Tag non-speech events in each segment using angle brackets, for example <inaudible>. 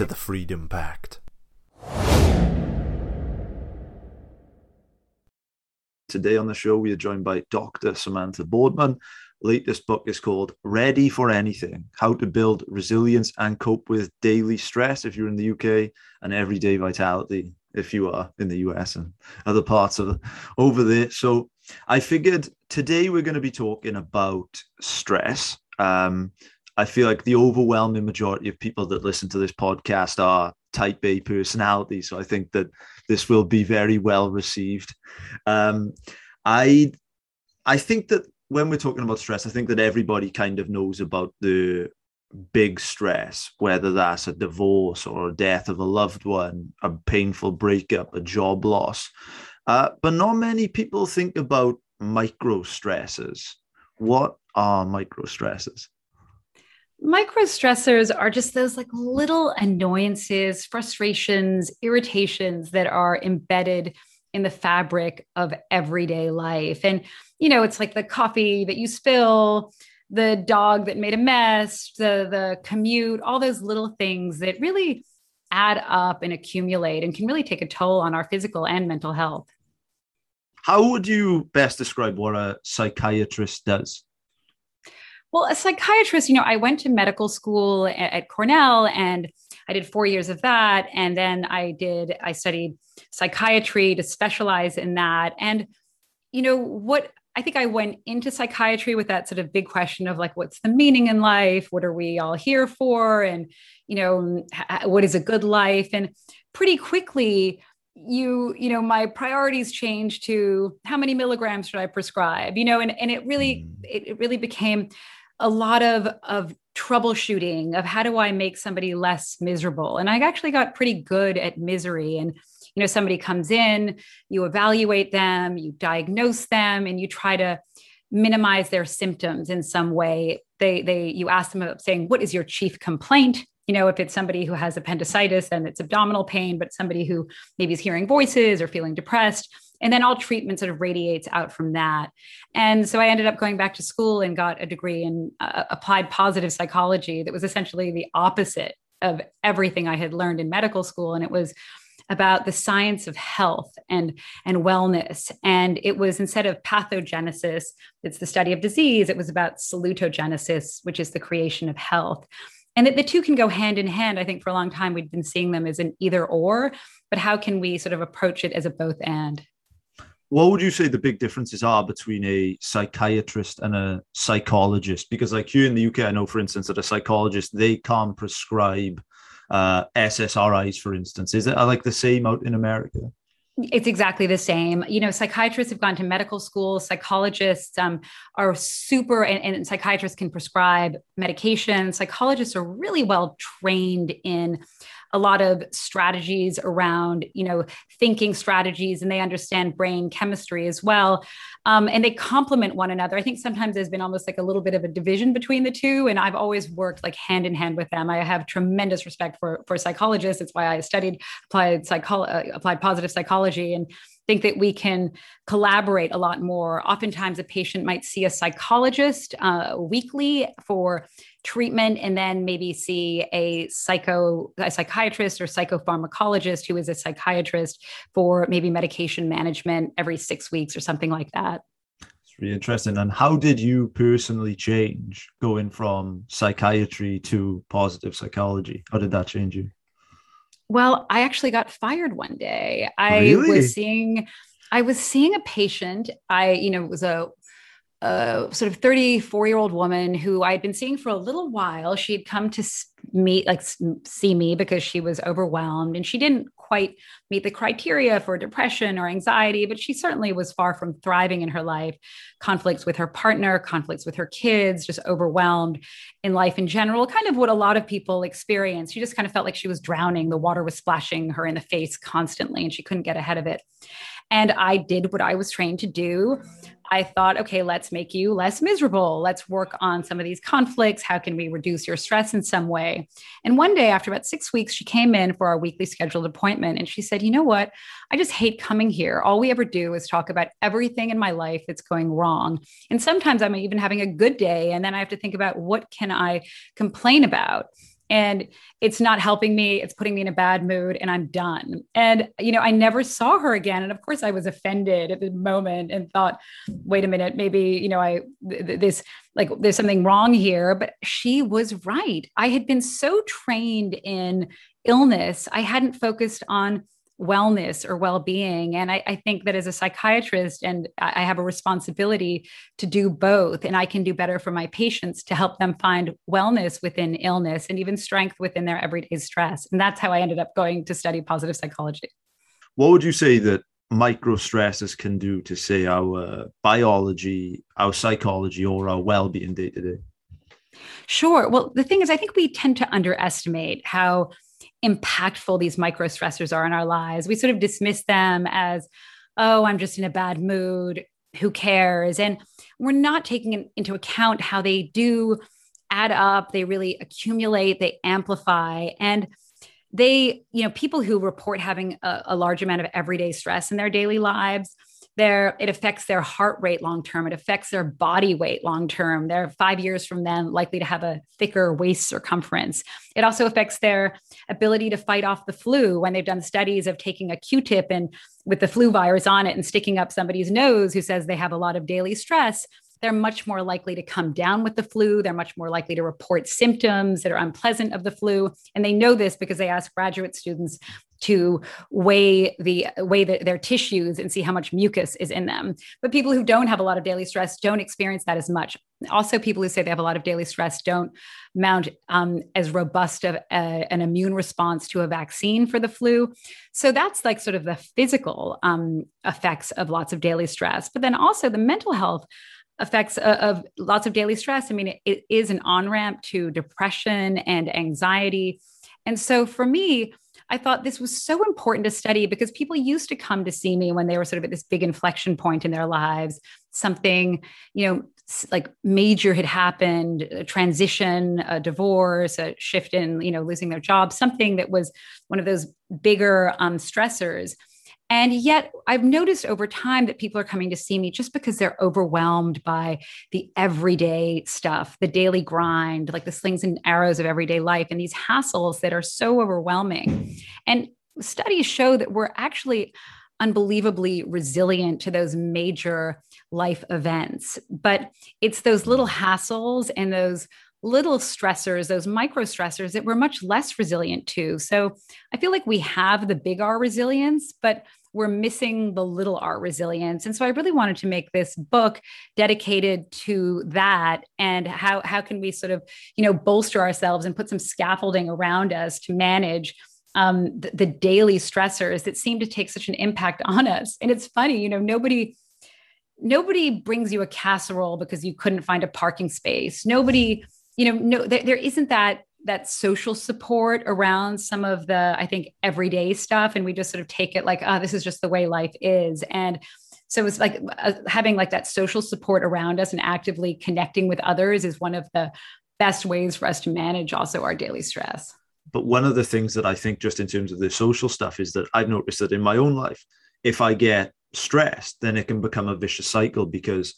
to the Freedom Pact. Today on the show, we are joined by Dr. Samantha Boardman. Latest book is called Ready for Anything How to Build Resilience and Cope with Daily Stress if you're in the UK, and Everyday Vitality if you are in the US and other parts of over there. So I figured today we're going to be talking about stress. Um, I feel like the overwhelming majority of people that listen to this podcast are type A personalities. So I think that this will be very well received. Um, I I think that when we're talking about stress, I think that everybody kind of knows about the big stress, whether that's a divorce or a death of a loved one, a painful breakup, a job loss. Uh, but not many people think about micro stresses. What are micro stresses? Micro stressors are just those like little annoyances, frustrations, irritations that are embedded in the fabric of everyday life. And, you know, it's like the coffee that you spill, the dog that made a mess, the the commute, all those little things that really add up and accumulate and can really take a toll on our physical and mental health. How would you best describe what a psychiatrist does? Well, a psychiatrist, you know, I went to medical school at, at Cornell and I did four years of that. And then I did, I studied psychiatry to specialize in that. And, you know, what I think I went into psychiatry with that sort of big question of like, what's the meaning in life? What are we all here for? And, you know, what is a good life? And pretty quickly, you you know my priorities changed to how many milligrams should i prescribe you know and, and it really mm. it, it really became a lot of of troubleshooting of how do i make somebody less miserable? And i actually got pretty good at misery. And you know somebody comes in you evaluate them you diagnose them and you try to minimize their symptoms in some way. They they you ask them about saying what is your chief complaint? You know if it's somebody who has appendicitis and it's abdominal pain but somebody who maybe is hearing voices or feeling depressed and then all treatment sort of radiates out from that and so i ended up going back to school and got a degree in uh, applied positive psychology that was essentially the opposite of everything i had learned in medical school and it was about the science of health and, and wellness. And it was instead of pathogenesis, it's the study of disease, it was about salutogenesis, which is the creation of health. And that the two can go hand in hand. I think for a long time we've been seeing them as an either or, but how can we sort of approach it as a both and? What would you say the big differences are between a psychiatrist and a psychologist? Because, like here in the UK, I know, for instance, that a psychologist they can't prescribe uh, SSRIs, for instance? Is it like the same out in America? It's exactly the same. You know, psychiatrists have gone to medical school. Psychologists um, are super, and, and psychiatrists can prescribe medication. Psychologists are really well trained in a lot of strategies around you know thinking strategies and they understand brain chemistry as well um, and they complement one another. I think sometimes there's been almost like a little bit of a division between the two and i've always worked like hand in hand with them. I have tremendous respect for for psychologists. It's why i studied applied psychology uh, applied positive psychology and think that we can collaborate a lot more. Oftentimes, a patient might see a psychologist uh, weekly for treatment and then maybe see a psycho a psychiatrist or psychopharmacologist who is a psychiatrist for maybe medication management every six weeks or something like that. It's really interesting. And how did you personally change going from psychiatry to positive psychology? How did that change you well i actually got fired one day i really? was seeing I was seeing a patient. I, you know, was a a sort of 34 year old woman who I had been seeing for a little while. She had come to meet, like see me because she was overwhelmed and she didn't quite meet the criteria for depression or anxiety, but she certainly was far from thriving in her life. Conflicts with her partner, conflicts with her kids, just overwhelmed in life in general, kind of what a lot of people experience. She just kind of felt like she was drowning. The water was splashing her in the face constantly, and she couldn't get ahead of it. And I did what I was trained to do. I thought, okay, let's make you less miserable. Let's work on some of these conflicts. How can we reduce your stress in some way? And one day, after about six weeks, she came in for our weekly scheduled appointment and she said, You know what? I just hate coming here. All we ever do is talk about everything in my life that's going wrong. And sometimes I'm even having a good day. And then I have to think about what can I complain about? And it's not helping me it's putting me in a bad mood and i'm done. And you know i never saw her again. And of course i was offended at the moment and thought wait a minute maybe you know i th- this like there's something wrong here. But she was right. I had been so trained in illness. I hadn't focused on wellness or well-being. And I, I, think that as a psychiatrist and i have a responsibility to do both and i can do better for my patients to help them find wellness within illness and even strength within their everyday stress. And that's how i ended up going to study positive psychology. What would you say that micro stresses can do to say our biology our psychology or our well-being day to day? Sure. Well the thing is i think we tend to underestimate how impactful these micro stressors are in our lives. We sort of dismiss them as, oh, I'm just in a bad mood. Who cares? And we're not taking into account how they do add up. They really accumulate, they amplify. And they, you know, people who report having a, a large amount of everyday stress in their daily lives their it affects their heart rate long term it affects their body weight long term they're five years from then likely to have a thicker waist circumference. It also affects their ability to fight off the flu when they've done studies of taking a q-tip and with the flu virus on it and sticking up somebody's nose who says they have a lot of daily stress they're much more likely to come down with the flu. They're much more likely to report symptoms that are unpleasant of the flu. And they know this because they ask graduate students to weigh the weigh the, their tissues and see how much mucus is in them. But people who don't have a lot of daily stress don't experience that as much. Also, people who say they have a lot of daily stress don't mount um, as robust of a, an immune response to a vaccine for the flu. So that's like sort of the physical um, effects of lots of daily stress. But then also the mental health effects of lots of daily stress. I mean, it, it is an on ramp to depression and anxiety. And so for me, I thought this was so important to study because people used to come to see me when they were sort of at this big inflection point in their lives, something, you know, like major had happened, a transition, a divorce, a shift in, you know, losing their job, something that was one of those bigger um, stressors. And yet, I've noticed over time that people are coming to see me just because they're overwhelmed by the everyday stuff, the daily grind, like the slings and arrows of everyday life, and these hassles that are so overwhelming. And studies show that we're actually unbelievably resilient to those major life events. But it's those little hassles and those little stressors, those micro stressors that we're much less resilient to. So I feel like we have the big R resilience, but we're missing the little r resilience. And so I really wanted to make this book dedicated to that and how, how can we sort of, you know, bolster ourselves and put some scaffolding around us to manage um, the, the daily stressors that seem to take such an impact on us. And it's funny, you know, nobody nobody brings you a casserole because you couldn't find a parking space. Nobody, you know, no, there, there isn't that that social support around some of the i think everyday stuff. And we just sort of take it like oh this is just the way life is. And so it's like uh, having like that social support around us and actively connecting with others is one of the best ways for us to manage also our daily stress. But one of the things that i think just in terms of the social stuff is that i've noticed that in my own life if i get stressed then it can become a vicious cycle because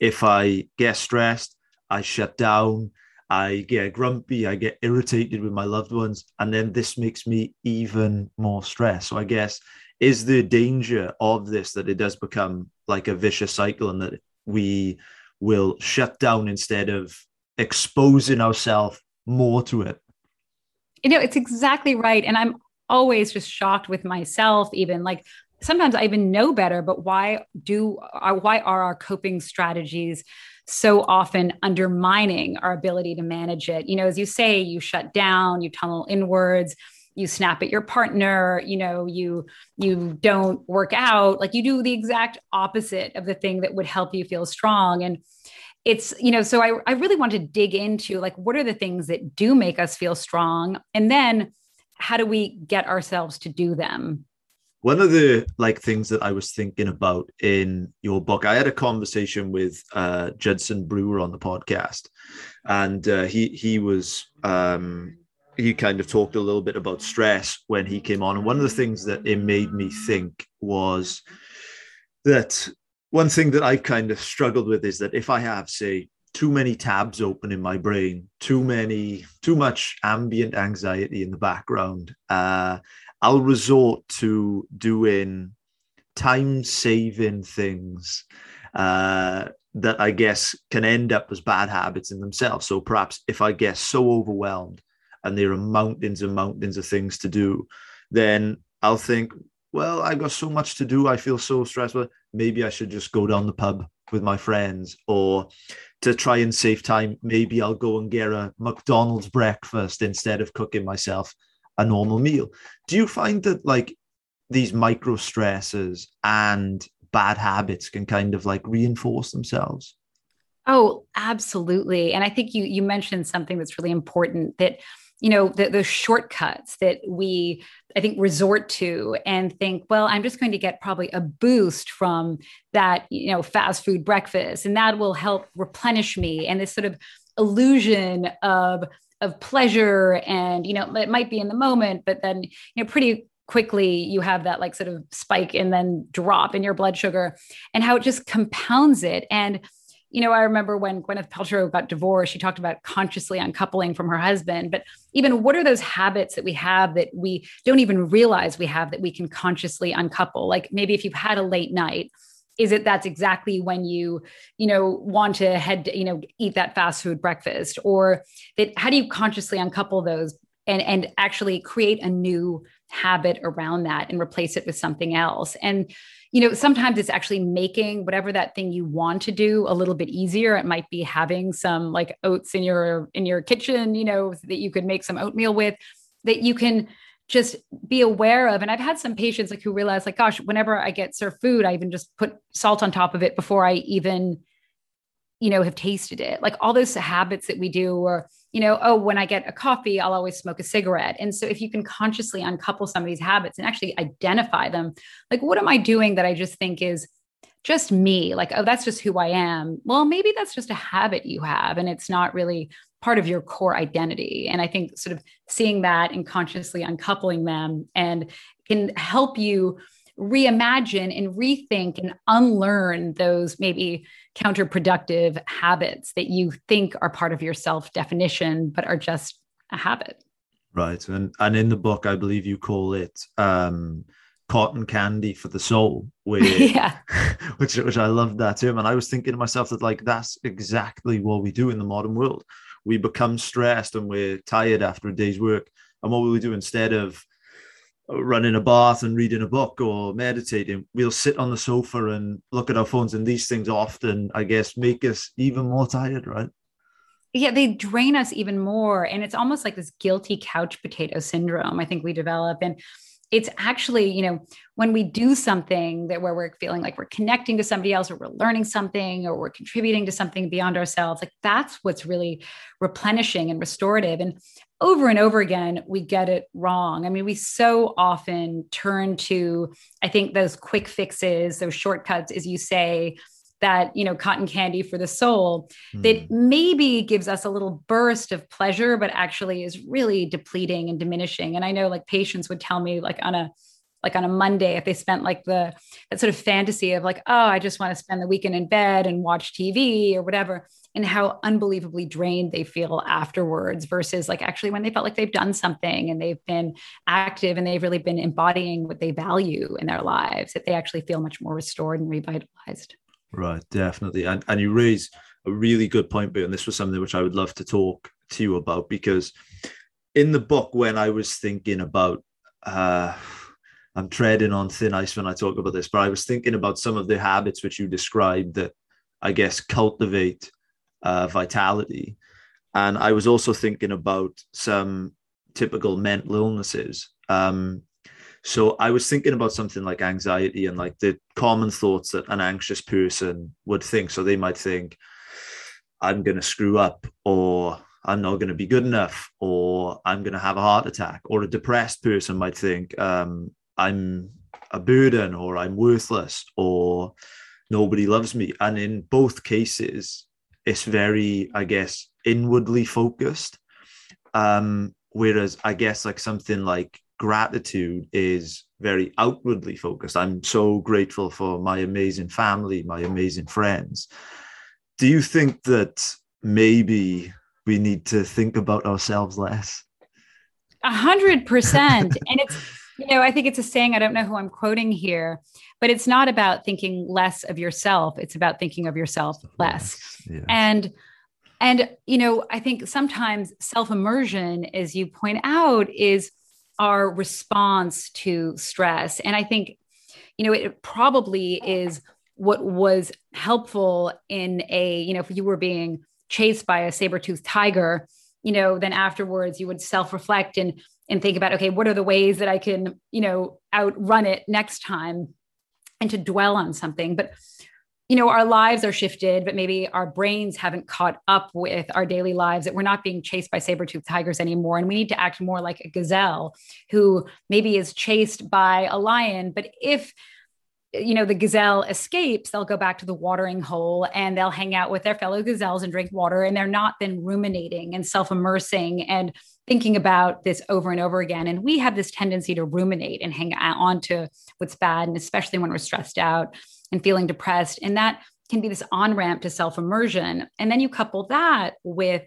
if i get stressed i shut down I get grumpy, I get irritated with my loved ones, and then this makes me even more stressed. So I guess is the danger of this that it does become like a vicious cycle and that we will shut down instead of exposing ourselves more to it. You know, it's exactly right. And I'm always just shocked with myself, even like sometimes I even know better, but why do uh, why are our coping strategies so often undermining our ability to manage it. You know, as you say, you shut down, you tunnel inwards, you snap at your partner you know you you don't work out. Like you do the exact opposite of the thing that would help you feel strong. And it's you know so I, I really want to dig into like what are the things that do make us feel strong? And then how do we get ourselves to do them one of the like things that I was thinking about in your book, I had a conversation with uh, Judson Brewer on the podcast, and uh, he he was um, he kind of talked a little bit about stress when he came on, and one of the things that it made me think was that one thing that I've kind of struggled with is that if I have say too many tabs open in my brain, too many, too much ambient anxiety in the background, uh, I'll resort to doing time saving things uh, that I guess can end up as bad habits in themselves. So perhaps if I get so overwhelmed and there are mountains and mountains of things to do, then I'll think, well, I've got so much to do. I feel so stressed. Maybe I should just go down the pub with my friends or to try and save time. Maybe I'll go and get a McDonald's breakfast instead of cooking myself a normal meal. Do you find that like these micro stresses and bad habits can kind of like reinforce themselves? Oh, absolutely. And I think you you mentioned something that's really important that you know the, the shortcuts that we i think resort to and think well i'm just going to get probably a boost from that you know fast food breakfast and that will help replenish me and this sort of illusion of of pleasure and you know it might be in the moment but then you know pretty quickly you have that like sort of spike and then drop in your blood sugar and how it just compounds it and you know, I remember when Gwyneth Paltrow got divorced, she talked about consciously uncoupling from her husband. But even what are those habits that we have that we don't even realize we have that we can consciously uncouple? Like maybe if you've had a late night, is it that's exactly when you you know want to head you know eat that fast food breakfast? Or that how do you consciously uncouple those and and actually create a new habit around that and replace it with something else? And you know sometimes it's actually making whatever that thing you want to do a little bit easier. It might be having some like oats in your in your kitchen you know that you could make some oatmeal with that you can just be aware of. And i've had some patients like who realize like gosh whenever i get served food i even just put salt on top of it before i even you know have tasted it. Like all those habits that we do or you know oh when i get a coffee i'll always smoke a cigarette. And so if you can consciously uncouple some of these habits and actually identify them like what am i doing that i just think is just me? Like oh that's just who i am. Well maybe that's just a habit you have and it's not really part of your core identity and i think sort of seeing that and consciously uncoupling them and can help you reimagine and rethink and unlearn those maybe counterproductive habits that you think are part of your self definition, but are just a habit. Right. And, and in the book, I believe you call it um, cotton candy for the soul, <laughs> where, yeah. <laughs> which, which I love that term. And I was thinking to myself that, like, that's exactly what we do in the modern world. We become stressed and we're tired after a day's work. And what will we do instead of running a bath and reading a book or meditating we'll sit on the sofa and look at our phones. And these things often i guess make us even more tired right? Yeah they drain us even more. And it's almost like this guilty couch potato syndrome i think we develop. And it's actually you know when we do something that where we're feeling like we're connecting to somebody else or we're learning something or we're contributing to something beyond ourselves like that's what's really replenishing and restorative and over and over again, we get it wrong. I mean, we so often turn to, I think, those quick fixes, those shortcuts, as you say, that, you know, cotton candy for the soul, mm. that maybe gives us a little burst of pleasure, but actually is really depleting and diminishing. And I know like patients would tell me, like, on a, like on a Monday, if they spent like the that sort of fantasy of like, oh, I just want to spend the weekend in bed and watch TV or whatever, and how unbelievably drained they feel afterwards versus like actually when they felt like they've done something and they've been active and they've really been embodying what they value in their lives, that they actually feel much more restored and revitalized. Right, definitely. And and you raise a really good point, but and this was something which I would love to talk to you about because in the book, when I was thinking about uh I'm treading on thin ice when I talk about this, but I was thinking about some of the habits which you described that I guess cultivate uh, vitality. And I was also thinking about some typical mental illnesses. Um, so I was thinking about something like anxiety and like the common thoughts that an anxious person would think. So they might think, I'm going to screw up, or I'm not going to be good enough, or I'm going to have a heart attack. Or a depressed person might think, um, I'm a burden, or I'm worthless, or nobody loves me. And in both cases, it's very, I guess, inwardly focused. Um, whereas I guess like something like gratitude is very outwardly focused. I'm so grateful for my amazing family, my amazing friends. Do you think that maybe we need to think about ourselves less? A hundred percent. <laughs> And it's, you know, I think it's a saying, I don't know who I'm quoting here, but it's not about thinking less of yourself. It's about thinking of yourself less. Yes. And and you know, I think sometimes self-immersion, as you point out, is our response to stress. And I think, you know, it probably is what was helpful in a, you know, if you were being chased by a saber-toothed tiger, you know, then afterwards you would self-reflect and and think about, okay, what are the ways that I can, you know, outrun it next time and to dwell on something. But you know, our lives are shifted, but maybe our brains haven't caught up with our daily lives, that we're not being chased by saber-toothed tigers anymore. And we need to act more like a gazelle who maybe is chased by a lion. But if you know the gazelle escapes they'll go back to the watering hole and they'll hang out with their fellow gazelles and drink water and they're not then ruminating and self-immersing and thinking about this over and over again and we have this tendency to ruminate and hang on to what's bad and especially when we're stressed out and feeling depressed. And that can be this on ramp to self immersion. And then you couple that with,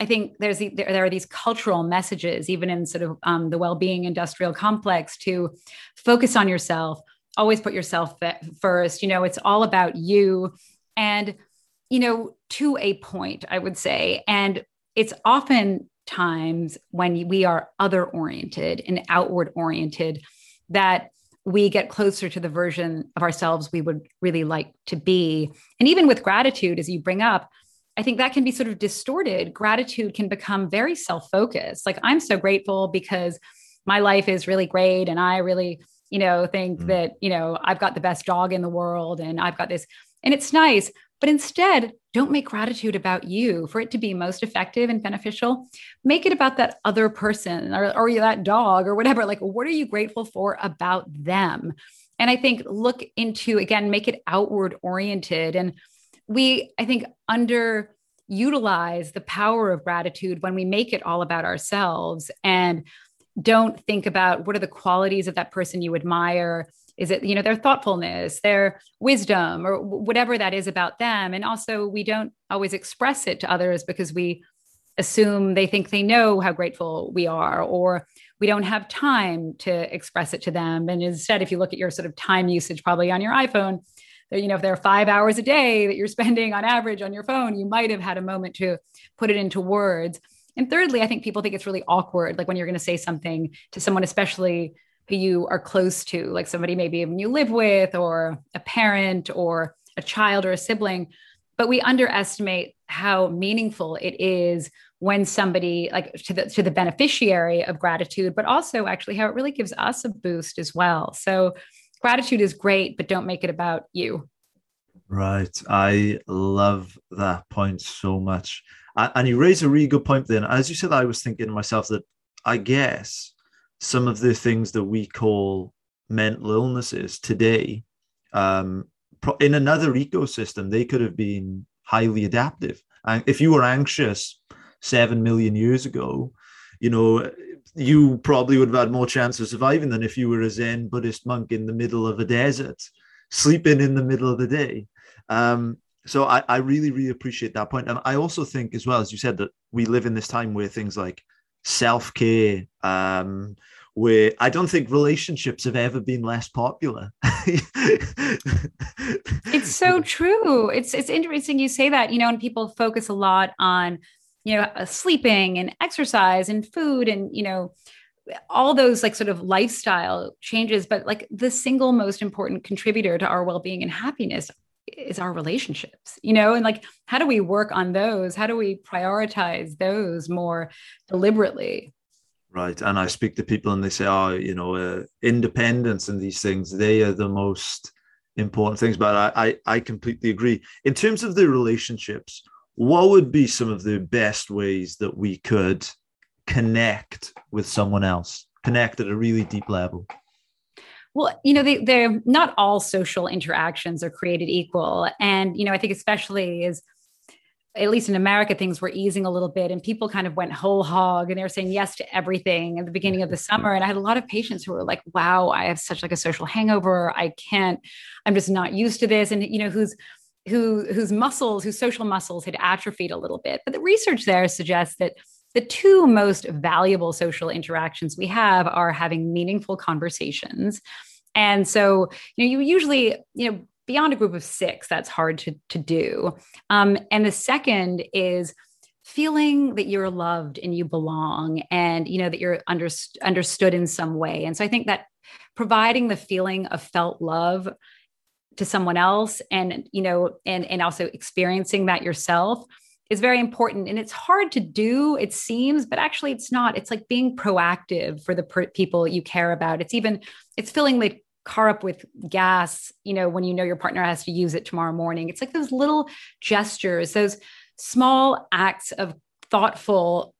I think there's there, there are these cultural messages, even in sort of um, the well being industrial complex, to focus on yourself, always put yourself first. You know, it's all about you. And, you know, to a point, I would say. And it's often times when we are other oriented and outward oriented that we get closer to the version of ourselves we would really like to be. And even with gratitude, as you bring up, I think that can be sort of distorted. Gratitude can become very self focused. Like, I'm so grateful because my life is really great. And I really, you know, think mm. that, you know, I've got the best dog in the world and I've got this. And it's nice. But instead, don't make gratitude about you for it to be most effective and beneficial. Make it about that other person or, or that dog or whatever. Like, what are you grateful for about them? And I think look into, again, make it outward oriented. And we, I think, underutilize the power of gratitude when we make it all about ourselves and don't think about what are the qualities of that person you admire is it you know their thoughtfulness their wisdom or whatever that is about them. And also we don't always express it to others because we assume they think they know how grateful we are or we don't have time to express it to them. And instead if you look at your sort of time usage probably on your iphone you know if there are five hours a day that you're <laughs> spending on average on your phone you might have had a moment to put it into words. And thirdly i think people think it's really awkward like when you're going to say something to someone especially who you are close to, like somebody maybe you live with, or a parent, or a child, or a sibling. But we underestimate how meaningful it is when somebody like to the to the beneficiary of gratitude, but also actually how it really gives us a boost as well. So gratitude is great, but don't make it about you. Right. I love that point so much. And you raise a really good point then. As you said, I was thinking to myself that I guess some of the things that we call mental illnesses today um, in another ecosystem they could have been highly adaptive and if you were anxious 7 million years ago you know you probably would have had more chance of surviving than if you were a zen buddhist monk in the middle of a desert sleeping in the middle of the day um, so I, I really really appreciate that point. and i also think as well as you said that we live in this time where things like self-care um, where I don't think relationships have ever been less popular. it's so <laughs> true. It's it's interesting you say that, you know, and people focus a lot on, you know, uh, sleeping and exercise and food and, you know, all those like sort of lifestyle changes, but like the single most important contributor to our well-being and happiness is our relationships, you know, and like how do we work on those? How do we prioritize those more deliberately? Right. And I speak to people and they say, oh, you know, uh, independence and these things, they are the most important things. But I, I, I completely agree. In terms of the relationships, what would be some of the best ways that we could connect with someone else, connect at a really deep level? Well, you know, they, they're not all social interactions are created equal. And, you know, I think especially is at least in America, things were easing a little bit and people kind of went whole hog and they were saying yes to everything at the beginning of the mm-hmm. summer. And I had a lot of patients who were like, wow, I have such like a social hangover. I can't, I'm just not used to this. And, you know, who's, who, whose muscles, whose social muscles had atrophied a little bit. But the research there suggests that the two most valuable social interactions we have are having meaningful conversations. And so, you know, you usually, you know, beyond a group of six, that's hard to, to do. Um, and the second is feeling that you're loved and you belong and, you know, that you're under, understood in some way. And so I think that providing the feeling of felt love to someone else and, you know, and, and also experiencing that yourself is very important and it's hard to do it seems but actually it's not it's like being proactive for the per- people you care about it's even it's filling the car up with gas, you know, when you know your partner has to use it tomorrow morning. It's like those little gestures, those small acts of thoughtful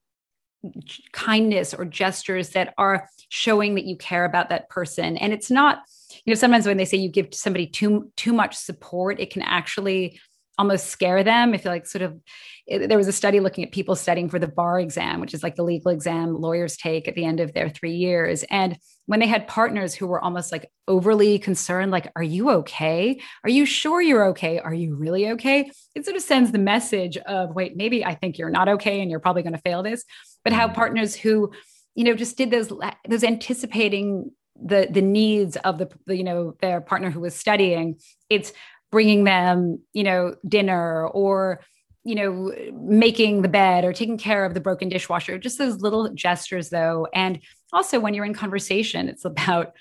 kindness or gestures that are showing that you care about that person. And it's not, you know, sometimes when they say you give somebody too too much support, it can actually almost scare them. If like sort of it, there was a study looking at people studying for the bar exam which is like the legal exam lawyers take at the end of their three years. And when they had partners who were almost like overly concerned like are you okay? Are you sure you're okay? Are you really okay? It sort of sends the message of wait maybe i think you're not okay and you're probably going to fail this. But how mm. partners who you know just did those those anticipating the the needs of the, the you know their partner who was studying it's bringing them, you know, dinner or you know, making the bed or taking care of the broken dishwasher, just those little gestures though. And also when you're in conversation, it's about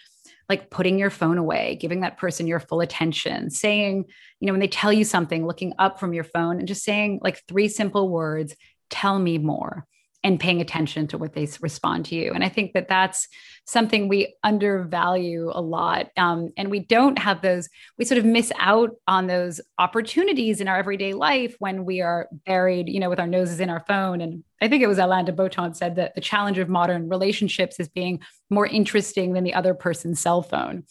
like putting your phone away, giving that person your full attention, saying, you know, when they tell you something, looking up from your phone and just saying like three simple words, tell me more and paying attention to what they respond to you. And I think that that's something we undervalue a lot. Um, and we don't have those, we sort of miss out on those opportunities in our everyday life when we are buried, you know, with our noses in our phone. And I think it was Alain de Botton said that the challenge of modern relationships is being more interesting than the other person's cell phone.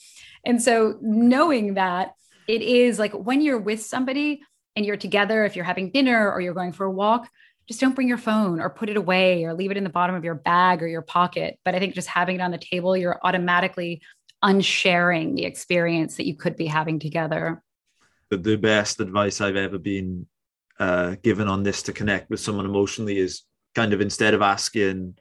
And so knowing that it is like when you're with somebody and you're together, if you're having dinner or you're going for a walk, just don't bring your phone or put it away or leave it in the bottom of your bag or your pocket. But I think just having it on the table, you're automatically unsharing the experience that you could be having together. The, best advice I've ever been uh, given on this to connect with someone emotionally is kind of instead of asking,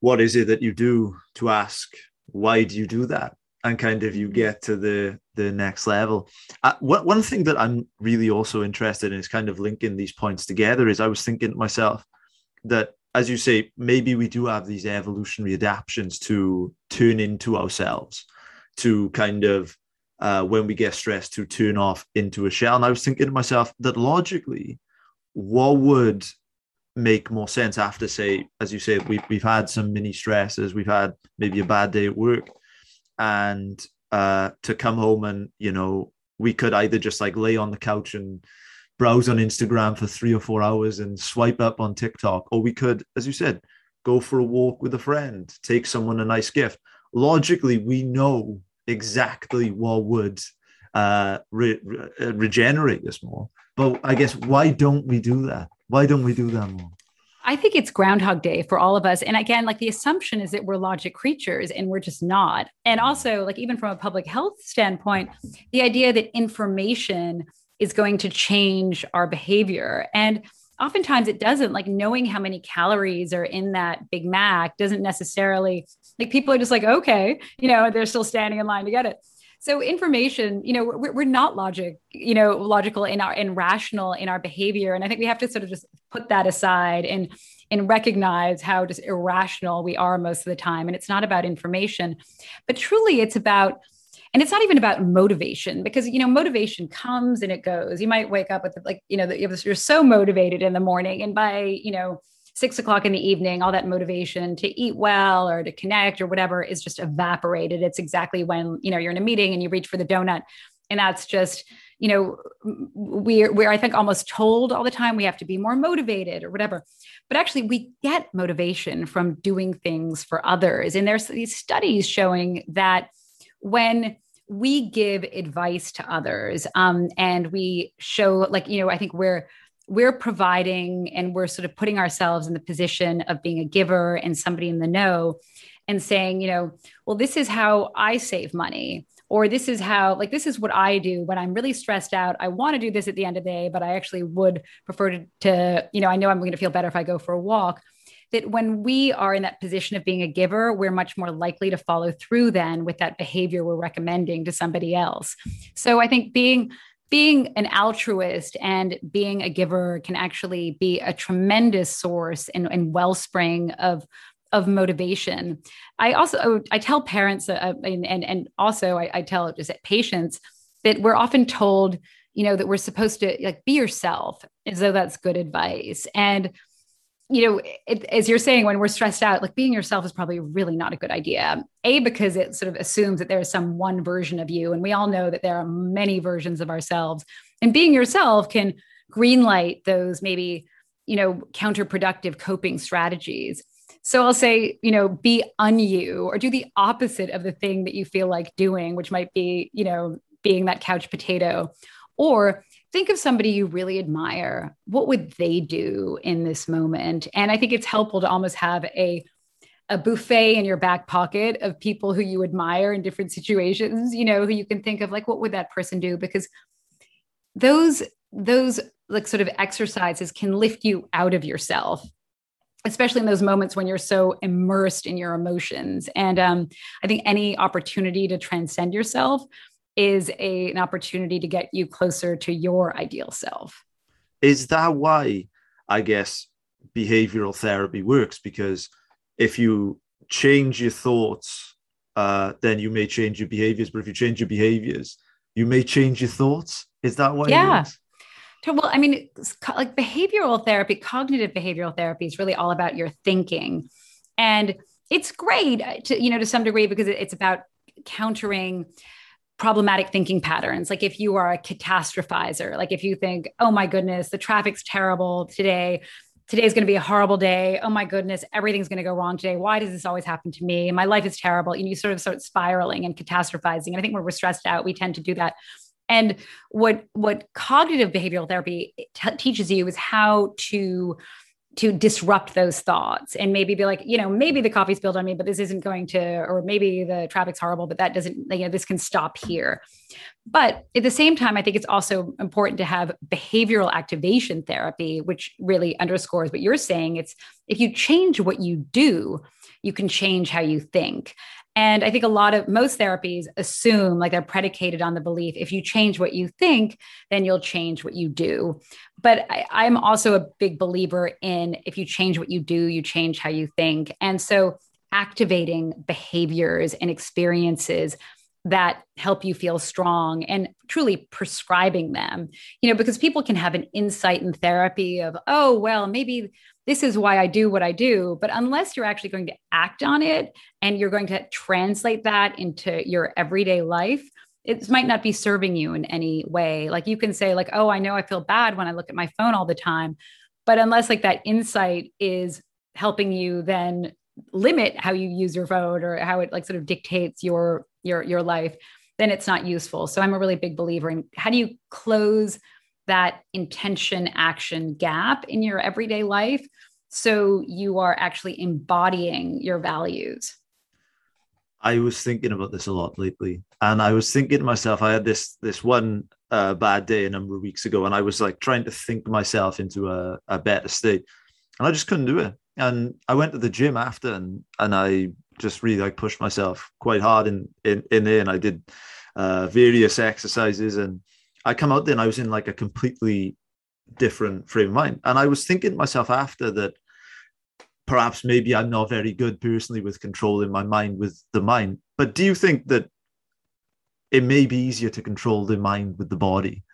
what is it that you do to ask, why do you do that? And kind of you get to the the next level. Uh, one, thing that I'm really also interested in is kind of linking these points together. Is I was thinking to myself that, as you say, maybe we do have these evolutionary adaptations to turn into ourselves, to kind of uh, when we get stressed to turn off into a shell. And I was thinking to myself that logically, what would make more sense after, say, as you say, we've, we've had some mini stresses, we've had maybe a bad day at work, and uh, to come home and you know we could either just like lay on the couch and browse on Instagram for three or four hours and swipe up on TikTok, or we could, as you said, go for a walk with a friend, take someone a nice gift. Logically, we know exactly what would uh, re- re- uh, regenerate us more. But I guess why don't we do that? Why don't we do that more? I think it's Groundhog Day for all of us. And again, like the assumption is that we're logic creatures and we're just not. And mm-hmm. also, like, even from a public health standpoint, the idea that information is going to change our behavior. And oftentimes it doesn't. Like, knowing how many calories are in that Big Mac doesn't necessarily, like, people are just like, okay, you know, they're still standing in line to get it so information you know we're, we're not logic you know logical in our and rational in our behavior. And i think we have to sort of just put that aside and and recognize how just irrational we are most of the time. And it's not about information but truly it's about and it's not even about motivation because you know motivation comes and it goes. You might wake up with like you know you're so motivated in the morning and by you know six o'clock in the evening, all that motivation to eat well or to connect or whatever is just evaporated. It's exactly when, you know, you're in a meeting and you reach for the donut. And that's just, you know, we're, we're, I think, almost told all the time we have to be more motivated or whatever. But actually, we get motivation from doing things for others. And there's these studies showing that when we give advice to others um, and we show, like, you know, I think we're, we're providing and we're sort of putting ourselves in the position of being a giver and somebody in the know and saying, you know, well, this is how I save money. Or this is how, like, this is what I do when I'm really stressed out. I want to do this at the end of the day, but I actually would prefer to, to you know, I know I'm going to feel better if I go for a walk. That when we are in that position of being a giver, we're much more likely to follow through then with that behavior we're recommending to somebody else. So I think being being an altruist and being a giver can actually be a tremendous source and, and wellspring of of motivation. I also I tell parents uh, and, and and also I, I tell just patients that we're often told you know that we're supposed to like be yourself as though that's good advice and you know, it, as you're saying, when we're stressed out, like being yourself is probably really not a good idea. A, because it sort of assumes that there's some one version of you. And we all know that there are many versions of ourselves. And being yourself can greenlight those maybe, you know, counterproductive coping strategies. So I'll say, you know, be un you or do the opposite of the thing that you feel like doing, which might be, you know, being that couch potato. Or think of somebody you really admire. What would they do in this moment? And I think it's helpful to almost have a a buffet in your back pocket of people who you admire in different situations, you know, who you can think of like what would that person do because those those like sort of exercises can lift you out of yourself especially in those moments when you're so immersed in your emotions and um, i think any opportunity to transcend yourself is a, an opportunity to get you closer to your ideal self. Is that why I guess behavioral therapy works? Because if you change your thoughts, uh, then you may change your behaviors. But if you change your behaviors, you may change your thoughts. Is that why? Yeah. Well, I mean, like behavioral therapy, cognitive behavioral therapy is really all about your thinking. And it's great to, you know, to some degree because it's about countering problematic thinking patterns. Like if you are a catastrophizer, like if you think, oh my goodness, the traffic's terrible today. Today's going to be a horrible day. Oh my goodness, everything's going to go wrong today. Why does this always happen to me? My life is terrible. And you sort of start spiraling and catastrophizing. And I think when we're stressed out, we tend to do that. And what what cognitive behavioral therapy t- teaches you is how to to disrupt those thoughts and maybe be like, you know, maybe the coffee spilled on me, but this isn't going to, or maybe the traffic's horrible, but that doesn't, you know, this can stop here. But at the same time, I think it's also important to have behavioral activation therapy, which really underscores what you're saying. It's if you change what you do, you can change how you think. And I think a lot of most therapies assume like they're predicated on the belief if you change what you think, then you'll change what you do. But I, am also a big believer in if you change what you do, you change how you think. And so activating behaviors and experiences that help you feel strong and truly prescribing them you know because people can have an insight in therapy of oh well maybe this is why I do what I do. But unless you're actually going to act on it and you're going to translate that into your everyday life, it might not be serving you in any way. Like you can say, like, oh, I know I feel bad when I look at my phone all the time. But unless like that insight is helping you then limit how you use your phone or how it like sort of dictates your your your life, then it's not useful. So I'm a really big believer in how do you close that intention action gap in your everyday life. So you are actually embodying your values. I was thinking about this a lot lately and i was thinking to myself i had this this one uh, bad day a number of weeks ago and i was like trying to think myself into a, a better state and i just couldn't do it. And i went to the gym after and and i just really like pushed myself quite hard in in, in there and i did uh, various exercises and I come out there and I was in like a completely different frame of mind. And I was thinking to myself after that perhaps maybe I'm not very good personally with controlling my mind with the mind. But do you think that it may be easier to control the mind with the body?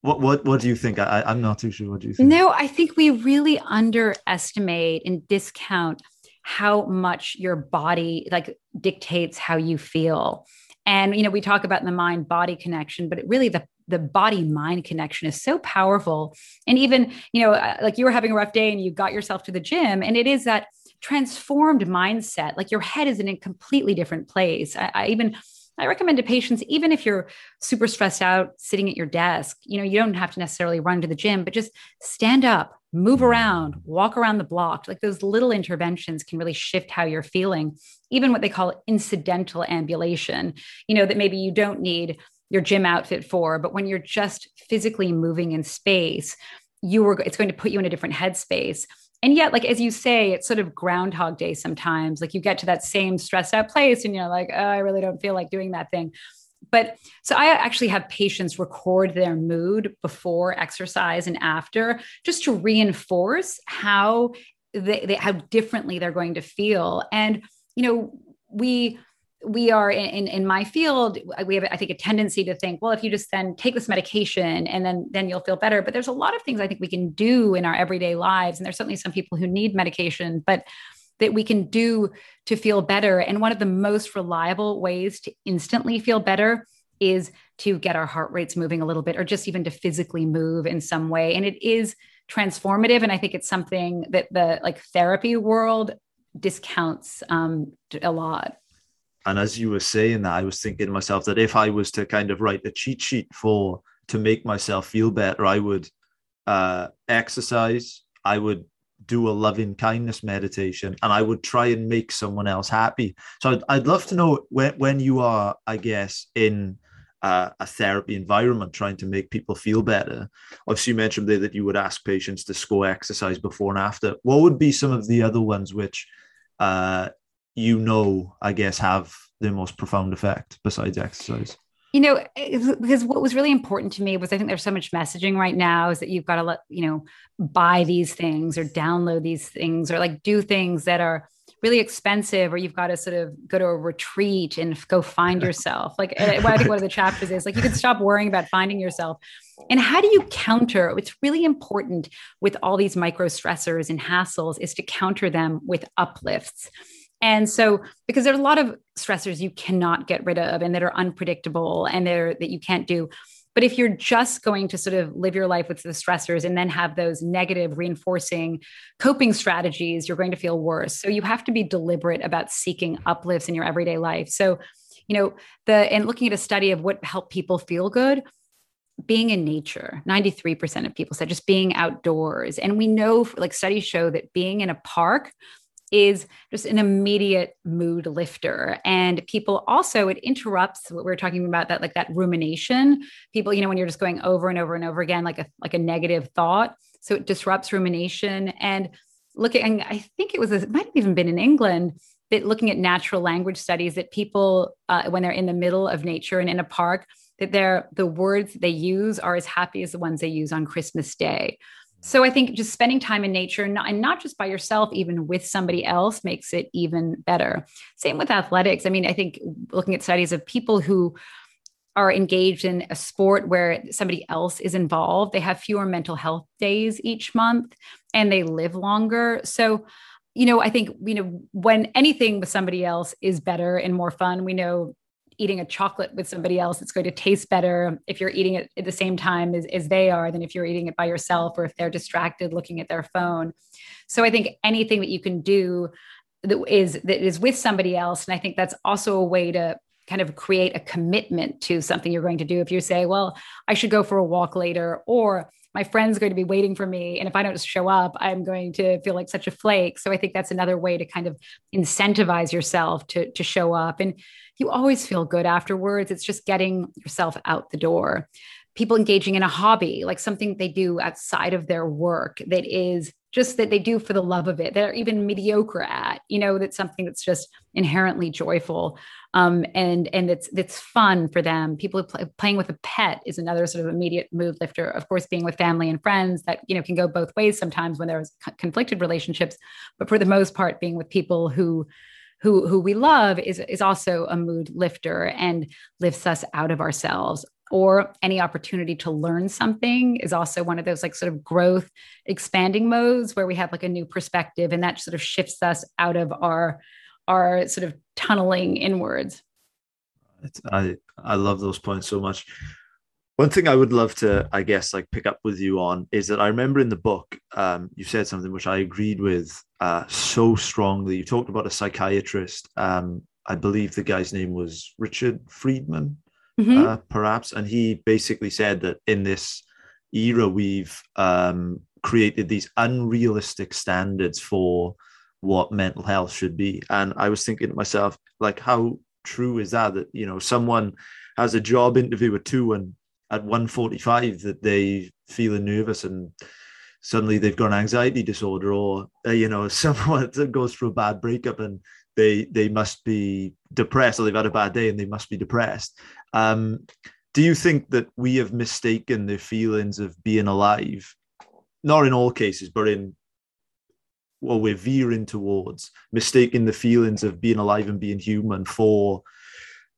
What what what do you think? I, I'm not too sure. What do you think? No, I think we really underestimate and discount how much your body like dictates how you feel. And you know, we talk about the mind body connection, but it really the the body mind connection is so powerful. And even, you know, uh, like you were having a rough day and you got yourself to the gym, and it is that transformed mindset. Like your head is in a completely different place. I, I even I recommend to patients, even if you're super stressed out sitting at your desk, you know, you don't have to necessarily run to the gym, but just stand up, move around, walk around the block. Like those little interventions can really shift how you're feeling. Even what they call incidental ambulation, you know, that maybe you don't need your gym outfit for, but when you're just physically moving in space, you were it's going to put you in a different headspace. And yet like as you say it's sort of groundhog day sometimes. Like you get to that same stressed out place and you're like oh i really don't feel like doing that thing. But so i actually have patients record their mood before exercise and after just to reinforce how they, they how differently they're going to feel. And you know we we are in, in my field we have i think a tendency to think well if you just then take this medication and then then you'll feel better. But there's a lot of things i think we can do in our everyday lives and there's certainly some people who need medication but that we can do to feel better. And one of the most reliable ways to instantly feel better is to get our heart rates moving a little bit or just even to physically move in some way. And it is transformative and i think it's something that the like therapy world discounts um, a lot and as you were saying that, I was thinking to myself that if I was to kind of write a cheat sheet for to make myself feel better, I would uh, exercise, I would do a loving kindness meditation, and I would try and make someone else happy. So I'd, I'd love to know when when you are, I guess, in uh, a therapy environment trying to make people feel better. Obviously, you mentioned there that you would ask patients to score exercise before and after. What would be some of the other ones which uh, you know, I guess, have the most profound effect besides exercise? You know, eh, because what was really important to me was I think there's so much messaging right now is that you've got to let, you know, buy these things or download these things or like do things that are really expensive or you've got to sort of go to a retreat and go find yourself. Like eh, I think one of the <laughs> chapters is like you can stop worrying about finding yourself. And how do you counter? It's really important with all these micro stressors and hassles is to counter them with uplifts. And so, because there's a lot of stressors you cannot get rid of and that are unpredictable and they're that you can't do. But if you're just going to sort of live your life with the stressors and then have those negative reinforcing coping strategies, you're going to feel worse. So you have to be deliberate about seeking uplifts in your everyday life. So, you know, the and looking at a study of what helped people feel good, being in nature 93% of people said just being outdoors and we know like studies show that being in a park is just an immediate mood lifter. And people also, it interrupts what we are talking about that like that rumination. People, you know, when you're just going over and over and over again, like a like a negative thought. So it disrupts rumination. And looking, I think it was, it might have even been in England, that looking at natural language studies, that people, uh, when they're in the middle of nature and in a park, that they're the words they use are as happy as the ones they use on Christmas Day. So I think just spending time in nature and not, and not just by yourself, even with somebody else makes it even better. Same with athletics. I mean, I think looking at studies of people who are engaged in a sport where somebody else is involved, they have fewer mental health days each month and they live longer. So, you know, I think, you know, when anything with somebody else is better and more fun, we know eating a chocolate with somebody else, it's going to taste better if you're eating it at the same time as, as they are than if you're eating it by yourself or if they're distracted looking at their phone. So I think anything that you can do that is that is with somebody else, and I think that's also a way to kind of create a commitment to something you're going to do. If you say, well, I should go for a walk later, or my friend's going to be waiting for me. And if I don't show up, I'm going to feel like such a flake. So I think that's another way to kind of incentivize yourself to, to show up. And you always feel good afterwards. It's just getting yourself out the door. People engaging in a hobby, like something they do outside of their work that is just that they do for the love of it. They're even mediocre at, you know, that's something that's just inherently joyful um, and and it's it's fun for them. People play, playing with a pet is another sort of immediate mood lifter. Of course, being with family and friends that you know can go both ways sometimes when there's conflicted relationships, but for the most part, being with people who who who we love is is also a mood lifter and lifts us out of ourselves or any opportunity to learn something is also one of those like sort of growth expanding modes where we have like a new perspective and that sort of shifts us out of our our sort of tunneling inwards. I i love those points so much. One thing i would love to i guess like pick up with you on is that i remember in the book um, you said something which i agreed with uh, so strongly. You talked about a psychiatrist um, i believe the guy's name was richard friedman mm-hmm. uh, perhaps. And he basically said that in this era, we've um, created these unrealistic standards for what mental health should be. And I was thinking to myself, like, how true is that? That you know, someone has a job interview at two and at 145 that they feeling nervous and suddenly they've got an anxiety disorder or uh, you know <laughs> someone that goes through a bad breakup and they they must be depressed or they've had a bad day and they must be depressed um, do you think that we have mistaken the feelings of being alive? Not in all cases, but in well, we're veering towards mistaking the feelings of being alive and being human for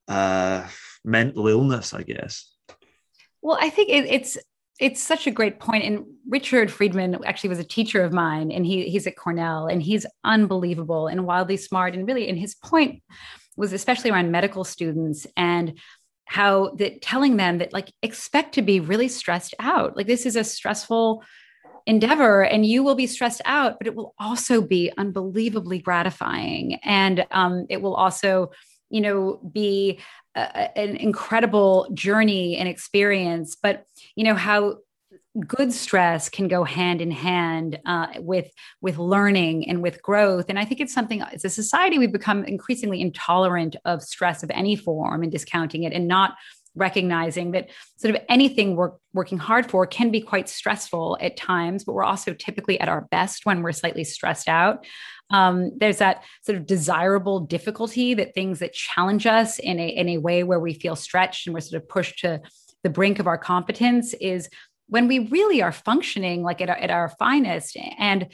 uh, mental illness, I guess. Well, I think it, it's it's such a great point. And Richard Friedman actually was a teacher of mine, and he he's at Cornell, and he's unbelievable and wildly smart. And really, and his point was especially around medical students and how that telling them that like expect to be really stressed out. Like this is a stressful endeavor and you will be stressed out but it will also be unbelievably gratifying. And um, it will also you know be a, an incredible journey and experience. But you know how good stress can go hand in hand uh, with with learning and with growth and i think it's something as a society we've become increasingly intolerant of stress of any form and discounting it and not recognizing that sort of anything we're working hard for can be quite stressful at times, but we're also typically at our best when we're slightly stressed out. Um, there's that sort of desirable difficulty that things that challenge us in a, in a way where we feel stretched and we're sort of pushed to the brink of our competence is when we really are functioning like at our, at our finest and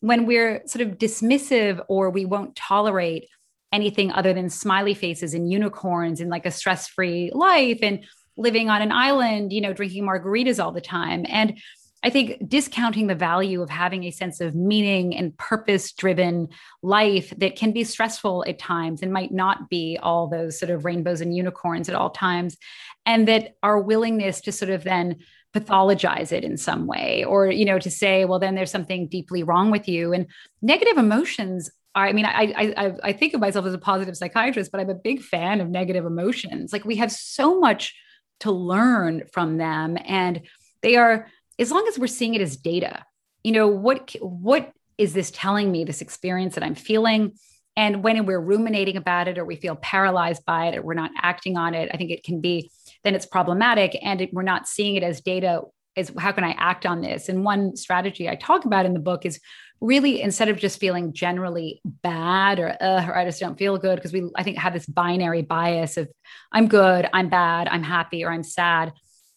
when we're sort of dismissive or we won't tolerate anything other than smiley faces and unicorns and like a stress-free life and living on an island you know drinking margaritas all the time and I think discounting the value of having a sense of meaning and purpose driven life that can be stressful at times and might not be all those sort of rainbows and unicorns at all times. And that our willingness to sort of then pathologize it in some way or you know to say well then there's something deeply wrong with you. And negative emotions are, i mean I, I i think of myself as a positive psychiatrist but i'm a big fan of negative emotions. Like we have so much to learn from them and they are as long as we're seeing it as data you know what what is this telling me this experience that i'm feeling? And when we're ruminating about it or we feel paralyzed by it or we're not acting on it i think it can be then it's problematic and it, we're not seeing it as data is how can i act on this? And one strategy i talk about in the book is really instead of just feeling generally bad or, uh, or i just don't feel good because we i think have this binary bias of i'm good i'm bad i'm happy or i'm sad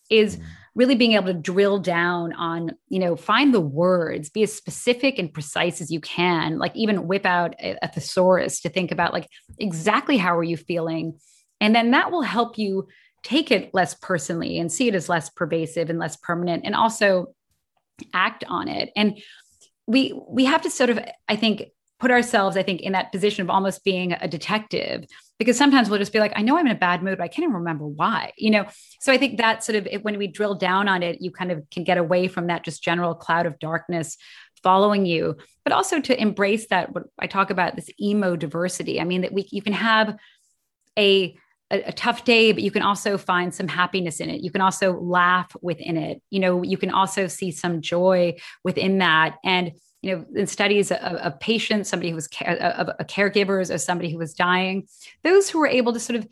is really being able to drill down on you know find the words be as specific and precise as you can like even whip out a, a thesaurus to think about like exactly how are you feeling? And then that will help you take it less personally and see it as less pervasive and less permanent and also act on it. And we we have to sort of i think put ourselves i think in that position of almost being a detective because sometimes we'll just be like i know i'm in a bad mood but i can't even remember why you know? So i think that sort of when we drill down on it you kind of can get away from that just general cloud of darkness following you but also to embrace that what i talk about this emodiversity. I mean that we you can have a a, a, tough day, but you can also find some happiness in it. You can also laugh within it. You know, you can also see some joy within that. And you know, in studies of, of patients, somebody who was of, of caregivers, or somebody who was dying, those who were able to sort of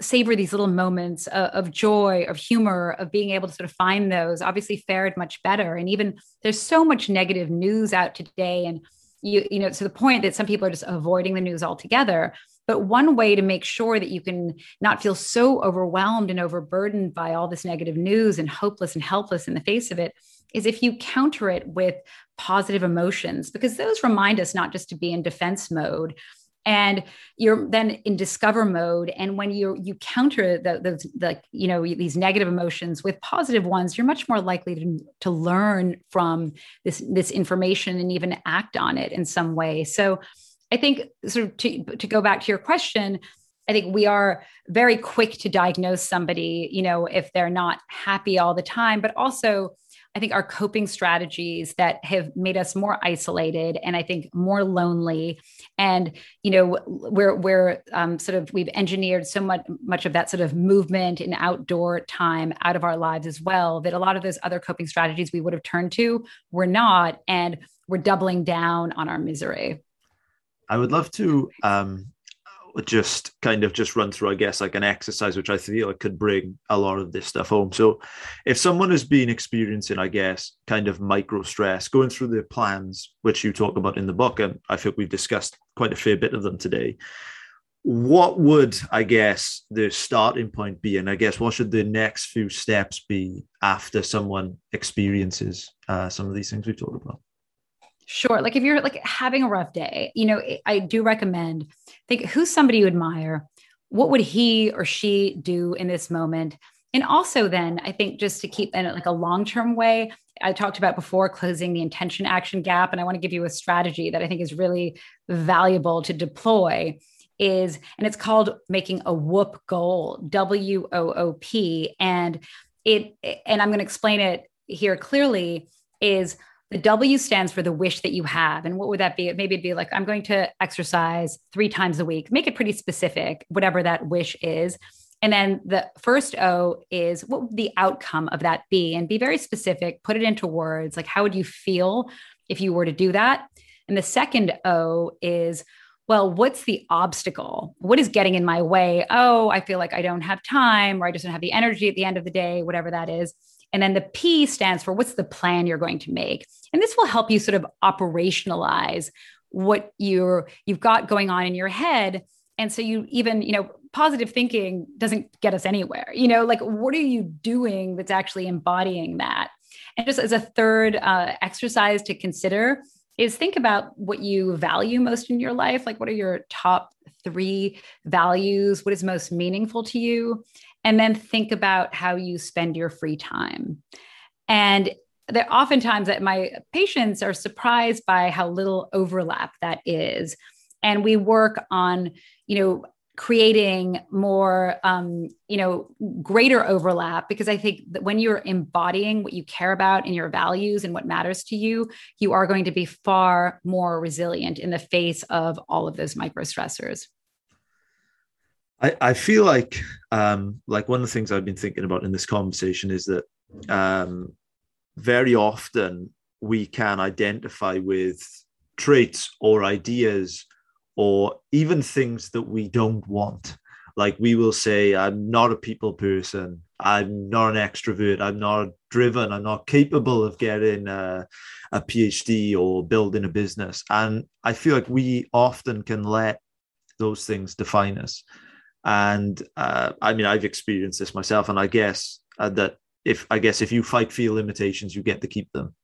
savor these little moments of, of, joy, of humor, of being able to sort of find those, obviously fared much better. And even there's so much negative news out today, and you you know to the point that some people are just avoiding the news altogether but one way to make sure that you can not feel so overwhelmed and overburdened by all this negative news and hopeless and helpless in the face of it is if you counter it with positive emotions, because those remind us not just to be in defense mode and you're then in discover mode. And when you you counter the, those like you know these negative emotions with positive ones you're much more likely to, to learn from this this information and even act on it in some way. So i think sort of to, to go back to your question I think we are very quick to diagnose somebody, you know, if they're not happy all the time, but also I think our coping strategies that have made us more isolated and I think more lonely. And, you know, we're, we're um, sort of, we've engineered so much, much of that sort of movement and outdoor time out of our lives as well, that a lot of those other coping strategies we would have turned to were not. And we're doubling down on our misery. I would love to um, just kind of just run through, I guess, like an exercise, which I feel could bring a lot of this stuff home. So, if someone has been experiencing, I guess, kind of micro stress, going through the plans, which you talk about in the book, and I think we've discussed quite a fair bit of them today. What would, I guess, the starting point be? And I guess, what should the next few steps be after someone experiences uh, some of these things we've talked about? Sure. Like if you're like having a rough day, you know, I do recommend think who's somebody you admire? What would he or she do in this moment? And also then I think just to keep in like a long-term way, I talked about before closing the intention action gap. And I want to give you a strategy that I think is really valuable to deploy is, and it's called making a WOOP goal, W O O P. And it, and I'm going to explain it here clearly is the W stands for the wish that you have. And what would that be? Maybe it'd be like, I'm going to exercise three times a week. Make it pretty specific, whatever that wish is. And then the first O is what would the outcome of that be? And be very specific, put it into words. Like, how would you feel if you were to do that? And the second O is, well, what's the obstacle? What is getting in my way? Oh, I feel like I don't have time or I just don't have the energy at the end of the day, whatever that is. And then the P stands for what's the plan you're going to make. And this will help you sort of operationalize what you're you've got going on in your head. And so you even, you know, positive thinking doesn't get us anywhere. You know, like what are you doing that's actually embodying that? And just as a third uh, exercise to consider is think about what you value most in your life. Like, what are your top three values? What is most meaningful to you? And then think about how you spend your free time. And there oftentimes that my patients are surprised by how little overlap that is. And we work on, you know, creating more um, you know greater overlap because i think that when you're embodying what you care about and your values and what matters to you you are going to be far more resilient in the face of all of those micro stressors I, I feel like um, like one of the things I've been thinking about in this conversation is that um, very often we can identify with traits or ideas or even things that we don't want. Like we will say, I'm not a people person. I'm not an extrovert. I'm not driven. I'm not capable of getting a, a PhD or building a business. And I feel like we often can let those things define us. And uh, I mean, I've experienced this myself, and I guess uh, that if I guess if you fight for your limitations, you get to keep them.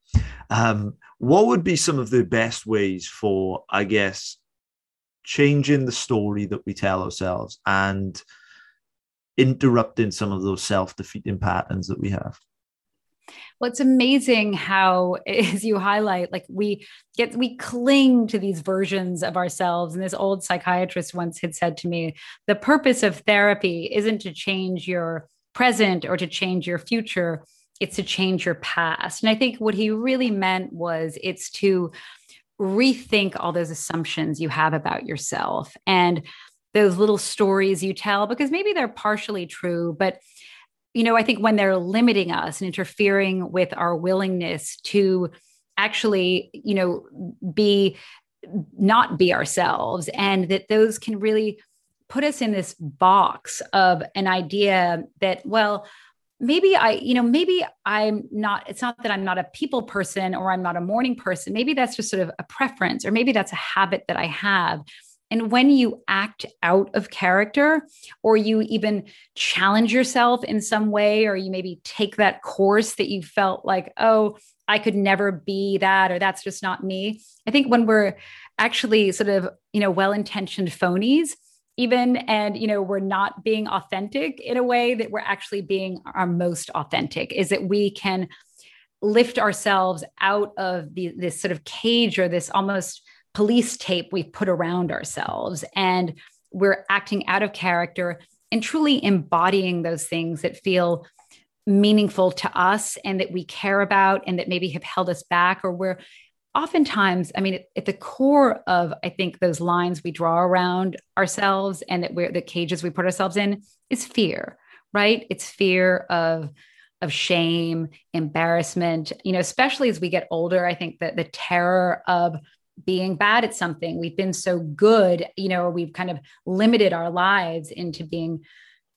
Um, what would be some of the best ways for, I guess, changing the story that we tell ourselves and interrupting some of those self-defeating patterns that we have? Well it's amazing how <laughs> as you highlight like we get we cling to these versions of ourselves. And this old psychiatrist once had said to me the purpose of therapy isn't to change your present or to change your future. It's to change your past. And i think what he really meant was it's to rethink all those assumptions you have about yourself and those little stories you tell because maybe they're partially true but you know, I think when they're limiting us and interfering with our willingness to actually, you know, be not be ourselves, and that those can really put us in this box of an idea that, well, maybe I, you know, maybe I'm not, it's not that I'm not a people person or I'm not a morning person. Maybe that's just sort of a preference, or maybe that's a habit that I have. And when you act out of character, or you even challenge yourself in some way, or you maybe take that course that you felt like, oh, I could never be that, or that's just not me. I think when we're actually sort of, you know, well-intentioned phonies even and you know we're not being authentic in a way that we're actually being our most authentic is that we can lift ourselves out of the, this sort of cage or this almost police tape we've put around ourselves. And we're acting out of character and truly embodying those things that feel meaningful to us and that we care about and that maybe have held us back or we're oftentimes i mean at, at, the core of i think those lines we draw around ourselves and that we're the cages we put ourselves in is fear right? It's fear of of shame embarrassment you know especially as we get older i think that the terror of being bad at something we've been so good you know we've kind of limited our lives into being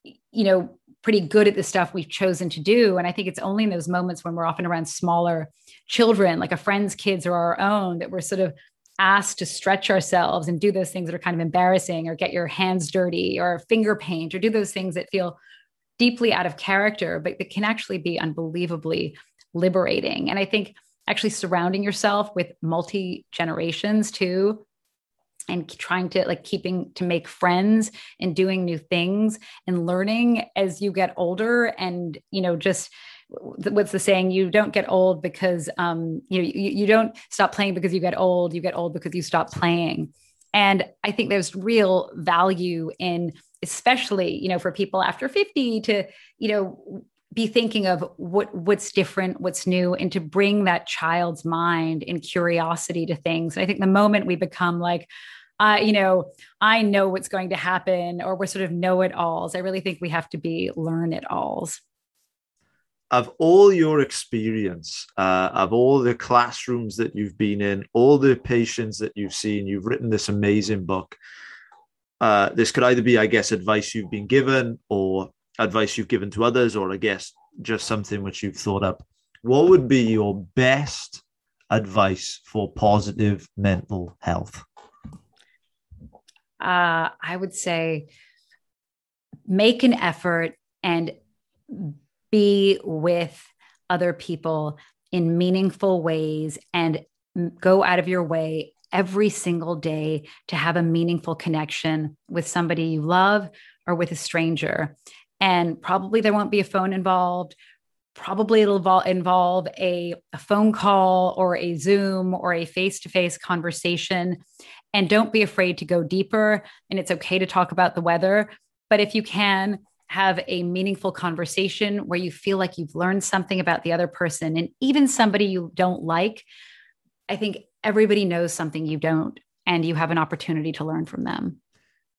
you know pretty good at the stuff we've chosen to do. And I think it's only in those moments when we're often around smaller children, like a friend's kids or our own, that we're sort of asked to stretch ourselves and do those things that are kind of embarrassing or get your hands dirty or finger paint or do those things that feel deeply out of character, but that can actually be unbelievably liberating. And I think actually surrounding yourself with multi generations too and trying to like keeping to make friends and doing new things and learning as you get older. And you know just what's the saying? You don't get old because um you know you, you don't stop playing because you get old. You get old because you stop playing. And i think there's real value in especially you know for people after 50 to you know be thinking of what what's different what's new and to bring that child's mind and curiosity to things and i think the moment we become like uh, you know, I know what's going to happen, or we're sort of know it alls. I really think we have to be learn it alls. Of all your experience, uh, of all the classrooms that you've been in, all the patients that you've seen, you've written this amazing book. Uh, this could either be, I guess, advice you've been given or advice you've given to others, or I guess just something which you've thought up. What would be your best advice for positive mental health? uh, I would say make an effort and be with other people in meaningful ways and go out of your way every single day to have a meaningful connection with somebody you love or with a stranger. And probably there won't be a phone involved. Probably it'll involve a, a phone call or a Zoom or a face to face conversation. And don't be afraid to go deeper. And it's okay to talk about the weather. But if you can, have a meaningful conversation where you feel like you've learned something about the other person and even somebody you don't like. I think everybody knows something you don't, and you have an opportunity to learn from them.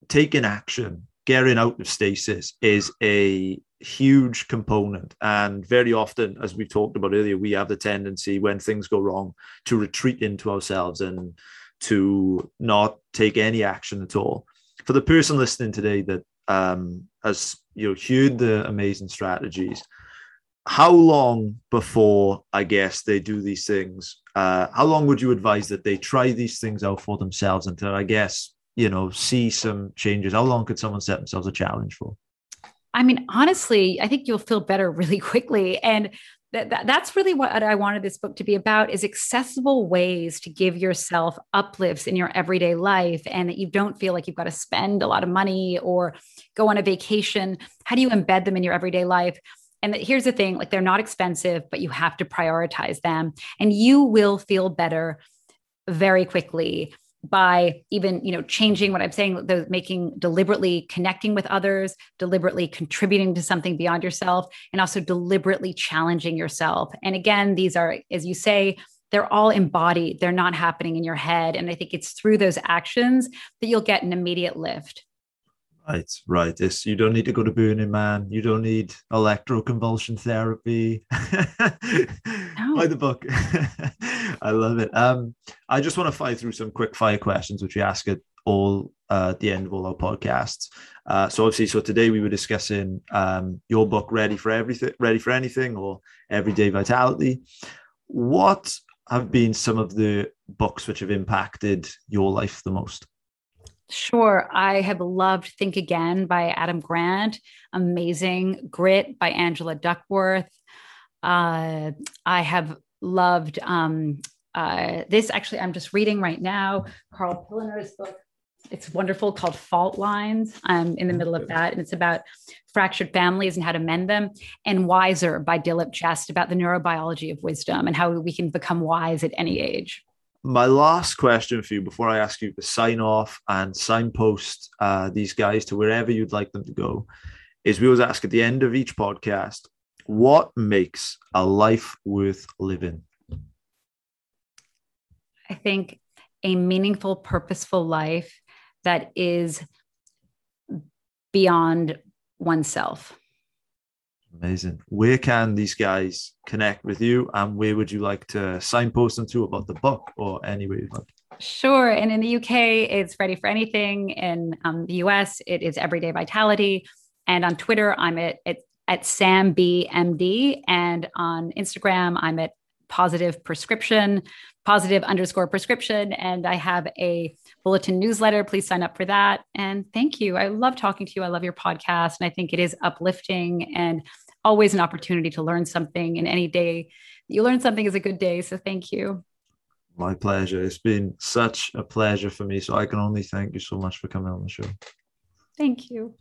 Take an action, getting out of stasis is a huge component. And very often, as we talked about earlier, we have the tendency when things go wrong to retreat into ourselves and to not take any action at all. For the person listening today that um, has you know heard the amazing strategies, how long before I guess they do these things? Uh, how long would you advise that they try these things out for themselves until I guess you know see some changes? How long could someone set themselves a challenge for? I mean, honestly, I think you'll feel better <laughs> really quickly. And that, that, that's really what I wanted this book to be about is accessible ways to give yourself uplifts in your everyday life and that you don't feel like you've got to spend a lot of money or go on a vacation. How do you embed them in your everyday life? And that, here's the thing like they're not expensive, but you have to prioritize them and you will feel better very quickly by even you know changing what i'm saying the making deliberately connecting with others deliberately contributing to something beyond yourself and also deliberately challenging yourself. And again these are as you say they're all embodied. They're not happening in your head. And i think it's through those actions that you'll get an immediate lift Right, right. This you don't need to go to Burning Man. You don't need electroconvulsion therapy. no. Buy the book. <laughs> I love it. Um, I just want to fire through some quick fire questions, which we ask at all uh, at the end of all our podcasts. Uh, so obviously, so today we were discussing um, your book, Ready for Everything, Ready for Anything, or Everyday Vitality. What have been some of the books which have impacted your life the most? Sure. I have loved Think Again by Adam Grant, amazing. Grit by Angela Duckworth. Uh, I have loved um, uh, this actually, I'm just reading right now Karl Pillemer's book. It's wonderful called Fault Lines. I'm in the middle of that, and it's about fractured families and how to mend them. And Wiser by Dilip Jeste about the neurobiology of wisdom and how we can become wise at any age. My last question for you before I ask you to sign off and signpost uh, these guys to wherever you'd like them to go is we always ask at the end of each podcast, what makes a life worth living? I think a meaningful, purposeful life that is beyond oneself. Amazing. Where can these guys connect with you and where would you like to signpost them to about the book or anywhere you'd like? Sure. And in the UK, it's Ready for Anything. In um, the US, it is Everyday Vitality. And on Twitter, I'm at, at, at Sam B And on Instagram, I'm at Positive Prescription positive underscore prescription. And I have a bulletin newsletter. Please sign up for that. And thank you. I love talking to you. I love your podcast. And I think it is uplifting and always an opportunity to learn something. And any day you learn something is a good day. So thank you. My pleasure. It's been such a pleasure for me. So I can only thank you so much for coming on the show. Thank you.